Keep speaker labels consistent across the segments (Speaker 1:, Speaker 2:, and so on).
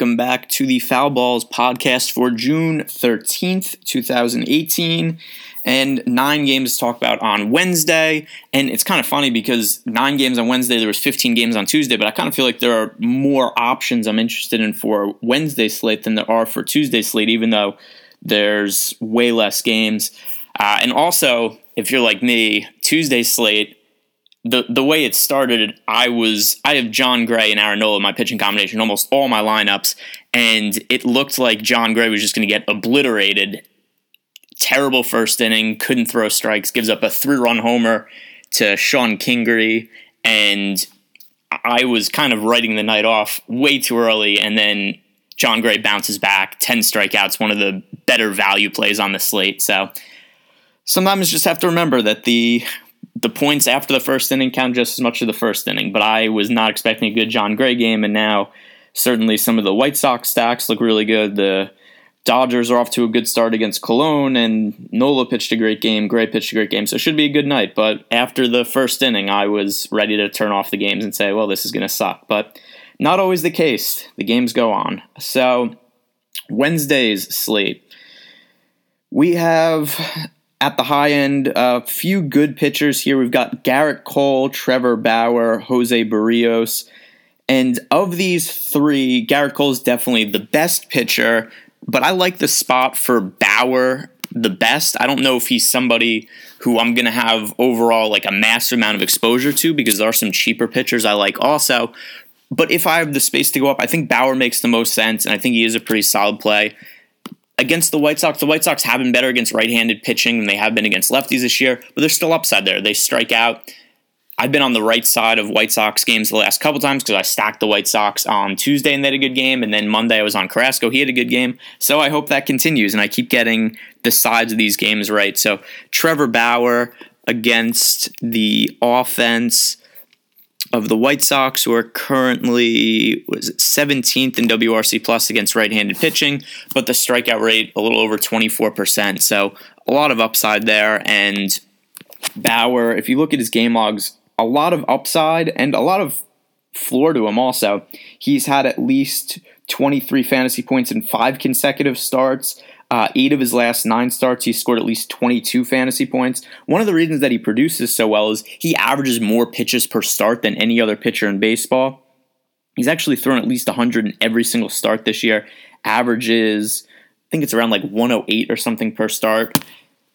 Speaker 1: welcome back to the Foul Balls podcast for June 13th, 2018. And nine games to talk about on Wednesday. And it's kind of funny because nine games on Wednesday, there was 15 games on Tuesday, but I kind of feel like there are more options I'm interested in for Wednesday slate than there are for Tuesday slate, even though there's way less games. Uh, and also, if you're like me, Tuesday slate the the way it started, I was I have Jon Gray and Aaron Nola in my pitching combination almost all my lineups, and it looked like Jon Gray was just going to get obliterated. Terrible first inning, couldn't throw strikes, gives up a three run homer to Sean Kingery, and I was kind of writing the night off way too early, and then Jon Gray bounces back, ten strikeouts, one of the better value plays on the slate. So sometimes just have to remember that the the points after the first inning count just as much as the first inning. But I was not expecting a good Jon Gray game, and now certainly some of the White Sox stacks look really good. The Dodgers are off to a good start against Colon, and Nola pitched a great game. Gray pitched a great game, so it should be a good night. But after the first inning, I was ready to turn off the games and say, well, this is going to suck. But not always the case. The games go on. So, Wednesday's slate. We have at the high end, a few good pitchers here. We've got Gerrit Cole, Trevor Bauer, Jose Berrios. And of these three, Gerrit Cole is definitely the best pitcher, but I like the spot for Bauer the best. I don't know if he's somebody who I'm going to have overall like a massive amount of exposure to because there are some cheaper pitchers I like also. But if I have the space to go up, I think Bauer makes the most sense, and I think he is a pretty solid play against the White Sox, the White Sox have been better against right-handed pitching than they have been against lefties this year, but there's still upside there. They strike out. I've been on the right side of White Sox games the last couple times because I stacked the White Sox on Tuesday and they had a good game, and then Monday I was on Carrasco. He had a good game, so I hope that continues and I keep getting the sides of these games right. So Trevor Bauer against the offense of the White Sox, who are currently was 17th in WRC plus against right-handed pitching, but the strikeout rate a little over 24%. So a lot of upside there. And Bauer, if you look at his game logs, a lot of upside and a lot of floor to him also. He's had at least 23 fantasy points in five consecutive starts. Uh, eight of his last nine starts, he scored at least 22 fantasy points. One of the reasons that he produces so well is he averages more pitches per start than any other pitcher in baseball. He's actually thrown at least 100 in every single start this year. Averages, I think it's around like 108 or something per start.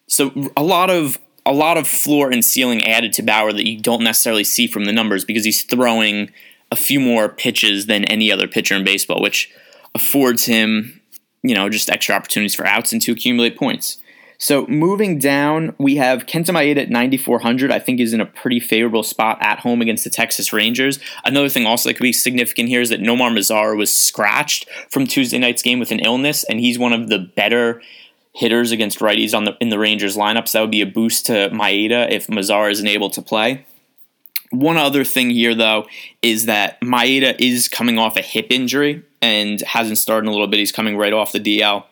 Speaker 1: So a lot of a lot of floor and ceiling added to Bauer that you don't necessarily see from the numbers because he's throwing a few more pitches than any other pitcher in baseball, which affords him you know, just extra opportunities for outs and to accumulate points. So moving down, we have Kenta Maeda at 9,400. I think is in a pretty favorable spot at home against the Texas Rangers. Another thing also that could be significant here is that Nomar Mazara was scratched from Tuesday night's game with an illness, and he's one of the better hitters against righties on the in the Rangers lineup. So that would be a boost to Maeda if Mazara isn't able to play. One other thing here, though, is that Maeda is coming off a hip injury and hasn't started in a little bit. He's coming right off the DL.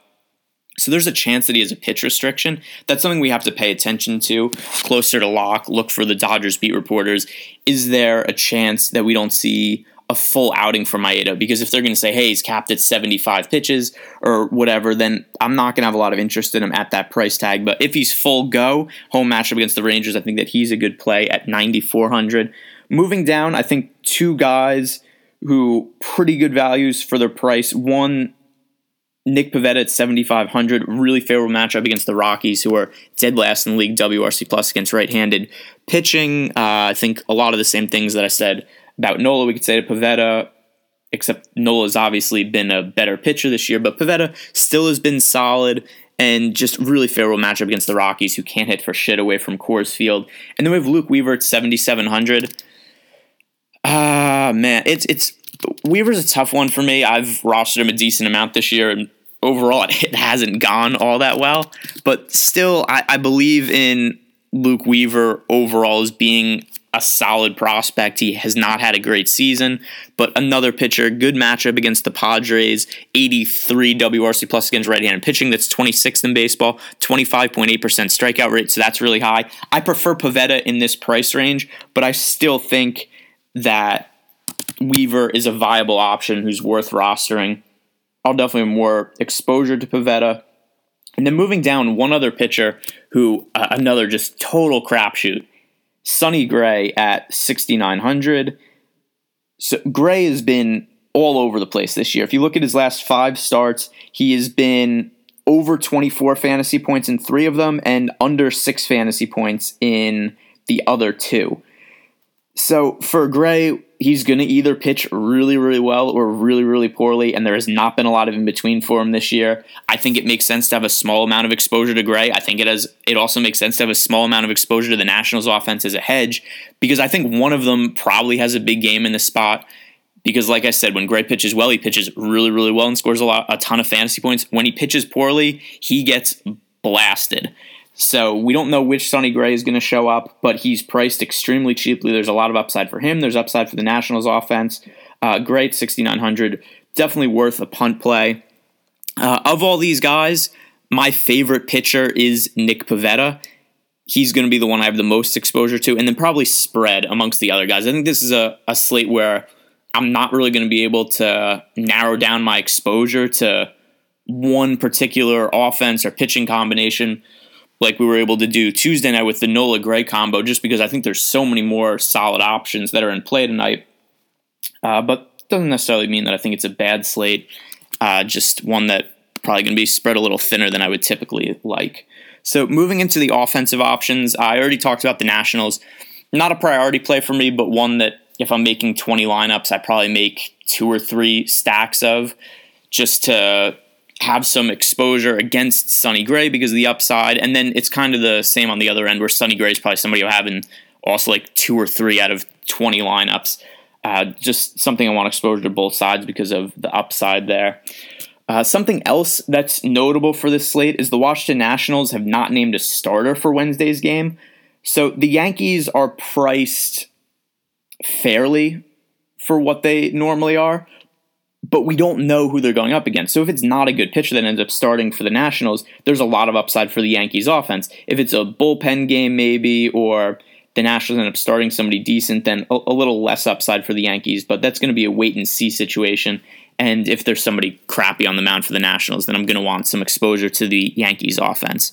Speaker 1: So there's a chance that he has a pitch restriction. That's something we have to pay attention to. Closer to lock, look for the Dodgers beat reporters. Is there a chance that we don't see a full outing for Maeda? Because if they're going to say, hey, he's capped at 75 pitches or whatever, then I'm not going to have a lot of interest in him at that price tag. But if he's full go, home matchup against the Rangers, I think that he's a good play at 9,400. Moving down, I think two guys who pretty good values for their price. One, Nick Pivetta at 7,500, really favorable matchup against the Rockies, who are dead last in the league WRC plus against right-handed pitching. Uh, I think a lot of the same things that I said about Nola, we could say to Pivetta, except Nola's obviously been a better pitcher this year, but Pivetta still has been solid and just really favorable matchup against the Rockies, who can't hit for shit away from Coors Field. And then we have Luke Weaver at 7,700. Ah, uh, man, it's it's Weaver's a tough one for me. I've rostered him a decent amount this year, and overall, it hasn't gone all that well. But still, I, I believe in Luke Weaver overall as being a solid prospect. He has not had a great season, but another pitcher, good matchup against the Padres, 83 WRC plus against right-handed pitching. That's 26th in baseball, 25.8% strikeout rate, so that's really high. I prefer Pivetta in this price range, but I still think that Weaver is a viable option who's worth rostering. I'll definitely have more exposure to Pivetta. And then moving down, one other pitcher who uh, another just total crapshoot, Sonny Gray at 6,900. So Gray has been all over the place this year. If you look at his last five starts, he has been over 24 fantasy points in three of them and under six fantasy points in the other two. So for Gray, he's going to either pitch really, really well or really, really poorly, and there has not been a lot of in between for him this year. I think it makes sense to have a small amount of exposure to Gray. I think it has. It also makes sense to have a small amount of exposure to the Nationals' offense as a hedge because I think one of them probably has a big game in the spot. Because, like I said, when Gray pitches well, he pitches really, really well and scores a lot, a ton of fantasy points. When he pitches poorly, he gets blasted. So we don't know which Sonny Gray is going to show up, but he's priced extremely cheaply. There's a lot of upside for him. There's upside for the Nationals offense. Uh, great, 6,900. Definitely worth a punt play. Uh, of all these guys, my favorite pitcher is Nick Pivetta. He's going to be the one I have the most exposure to, and then probably spread amongst the other guys. I think this is a, a slate where I'm not really going to be able to narrow down my exposure to one particular offense or pitching combination like we were able to do Tuesday night with the Nola Gray combo, just because I think there's so many more solid options that are in play tonight. Uh, but doesn't necessarily mean that I think it's a bad slate. Uh, just one that probably going to be spread a little thinner than I would typically like. So moving into the offensive options, I already talked about the Nationals. Not a priority play for me, but one that if I'm making 20 lineups, I probably make two or three stacks of just to have some exposure against Sonny Gray because of the upside. And then it's kind of the same on the other end where Sonny Gray is probably somebody who have in also like two or three out of 20 lineups. Uh, just something I want exposure to both sides because of the upside there. Uh, something else that's notable for this slate is the Washington Nationals have not named a starter for Wednesday's game. So the Yankees are priced fairly for what they normally are, but we don't know who they're going up against. So if it's not a good pitcher that ends up starting for the Nationals, there's a lot of upside for the Yankees offense. If it's a bullpen game, maybe, or the Nationals end up starting somebody decent, then a, a little less upside for the Yankees, but that's going to be a wait and see situation. And if there's somebody crappy on the mound for the Nationals, then I'm going to want some exposure to the Yankees offense.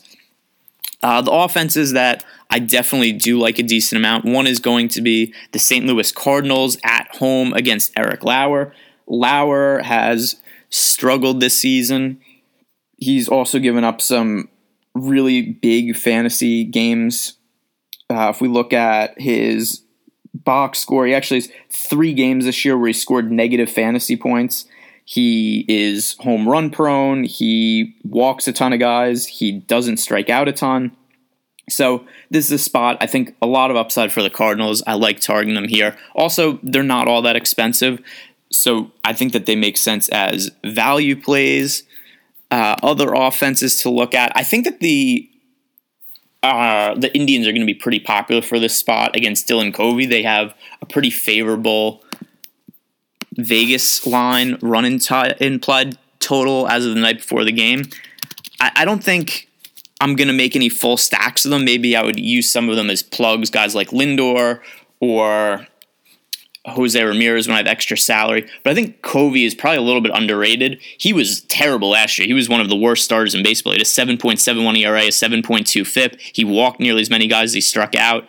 Speaker 1: Uh, the offenses that I definitely do like a decent amount. One is going to be the St. Louis Cardinals at home against Eric Lauer. Lauer has struggled this season. He's also given up some really big fantasy games. Uh, if we look at his box score, he actually has three games this year where he scored negative fantasy points. He is home run prone. He walks a ton of guys. He doesn't strike out a ton. So this is a spot I think a lot of upside for the Cardinals. I like targeting them here. Also, they're not all that expensive so I think that they make sense as value plays. Uh, other offenses to look at. I think that the uh, the Indians are going to be pretty popular for this spot against Dylan Covey. They have a pretty favorable Vegas line run implied total as of the night before the game. I, I don't think I'm going to make any full stacks of them. Maybe I would use some of them as plugs, guys like Lindor or Jose Ramirez when I have extra salary. But I think Covey is probably a little bit underrated. He was terrible last year. He was one of the worst starters in baseball. He had a 7.71 ERA, a 7.2 FIP. He walked nearly as many guys as he struck out.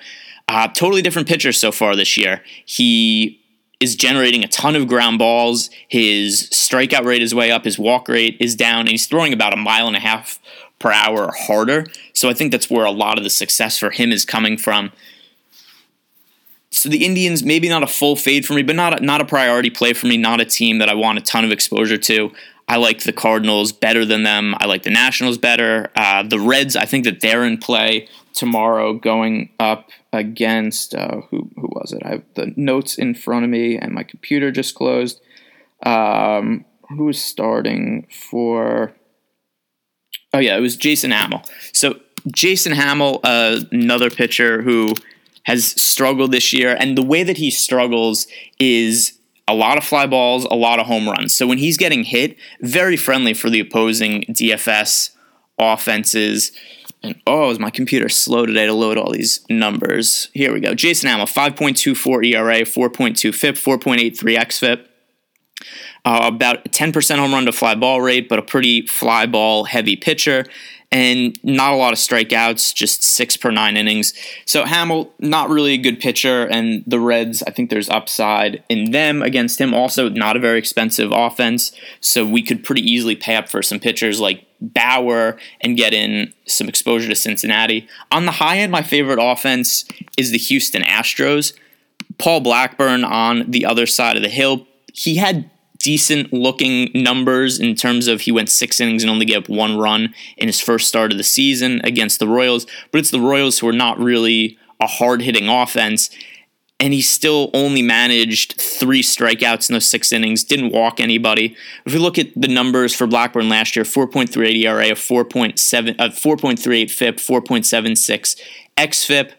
Speaker 1: Uh, totally different pitcher so far this year. He is generating a ton of ground balls. His strikeout rate is way up. His walk rate is down, and he's throwing about a mile and a half per hour harder. So I think that's where a lot of the success for him is coming from. So the Indians, maybe not a full fade for me, but not a, not a priority play for me. Not a team that I want a ton of exposure to. I like the Cardinals better than them. I like the Nationals better. Uh, the Reds, I think that they're in play tomorrow, going up against uh, who who was it? I have the notes in front of me, and my computer just closed. Um, who is starting for? Oh yeah, it was Jason Hammel. So Jason Hammel, uh, another pitcher who has struggled this year, and the way that he struggles is a lot of fly balls, a lot of home runs. So when he's getting hit, very friendly for the opposing DFS offenses. And oh, is my computer slow today to load all these numbers? Here we go. Jason Hammel, 5.24 ERA, 4.2 FIP, 4.83 XFIP. Uh, about 10% home run to fly ball rate, but a pretty fly ball heavy pitcher and not a lot of strikeouts, just six per nine innings. So Hammel, not really a good pitcher, and the Reds, I think there's upside in them against him. Also, not a very expensive offense, so we could pretty easily pay up for some pitchers like Bauer and get in some exposure to Cincinnati. On the high end, my favorite offense is the Houston Astros. Paul Blackburn on the other side of the hill. He had decent looking numbers in terms of he went six innings and only gave up one run in his first start of the season against the Royals. But it's the Royals who are not really a hard hitting offense. And he still only managed three strikeouts in those six innings, didn't walk anybody. If we look at the numbers for Blackburn last year 4.38 ERA, a 4.7, uh, 4.38 FIP, 4.76 XFIP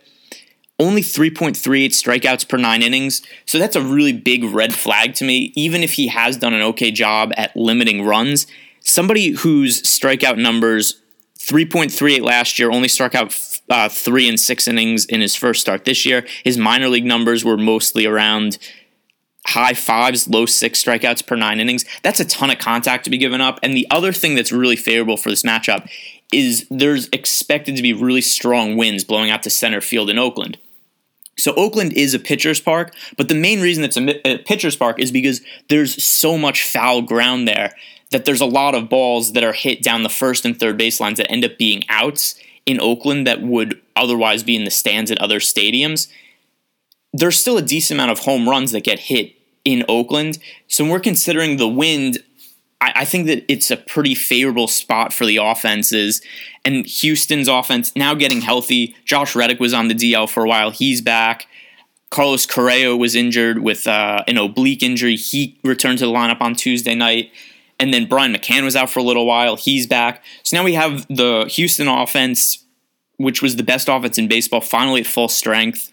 Speaker 1: only 3.38 strikeouts per nine innings. So that's a really big red flag to me. Even if he has done an okay job at limiting runs, somebody whose strikeout numbers 3.38 last year only struck out uh, three and six innings in his first start this year. His minor league numbers were mostly around high fives, low six strikeouts per nine innings. That's a ton of contact to be given up. And the other thing that's really favorable for this matchup is there's expected to be really strong winds blowing out to center field in Oakland. So Oakland is a pitcher's park, but the main reason it's a, pitcher's park is because there's so much foul ground there that there's a lot of balls that are hit down the first and third baselines that end up being outs in Oakland that would otherwise be in the stands at other stadiums. There's still a decent amount of home runs that get hit in Oakland. So when we're considering the wind, I, I think that it's a pretty favorable spot for the offenses. And Houston's offense now getting healthy. Josh Reddick was on the DL for a while. He's back. Carlos Correa was injured with uh, an oblique injury. He returned to the lineup on Tuesday night. And then Brian McCann was out for a little while. He's back. So now we have the Houston offense, which was the best offense in baseball, finally at full strength.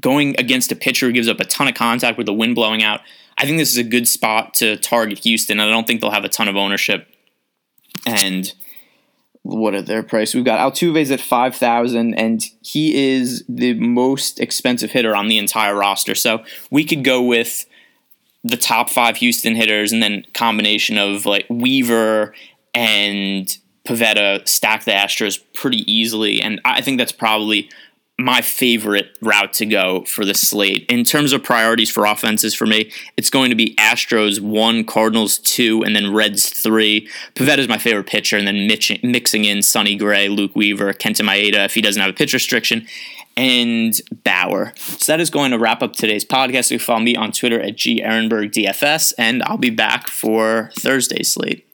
Speaker 1: Going against a pitcher who gives up a ton of contact with the wind blowing out. I think this is a good spot to target Houston. I don't think they'll have a ton of ownership. And what are their price? We've got Altuve's at five thousand, and he is the most expensive hitter on the entire roster. So we could go with the top five Houston hitters, and then combination of like Weaver and Pivetta stack the Astros pretty easily, and I think that's probably my favorite route to go for the slate. In terms of priorities for offenses for me, it's going to be Astros 1, Cardinals 2, and then Reds 3. Pivetta is my favorite pitcher, and then mixing in Sonny Gray, Luke Weaver, Kenta Maeda if he doesn't have a pitch restriction, and Bauer. So that is going to wrap up today's podcast. You can follow me on Twitter at GErenbergDFS, and I'll be back for Thursday's slate.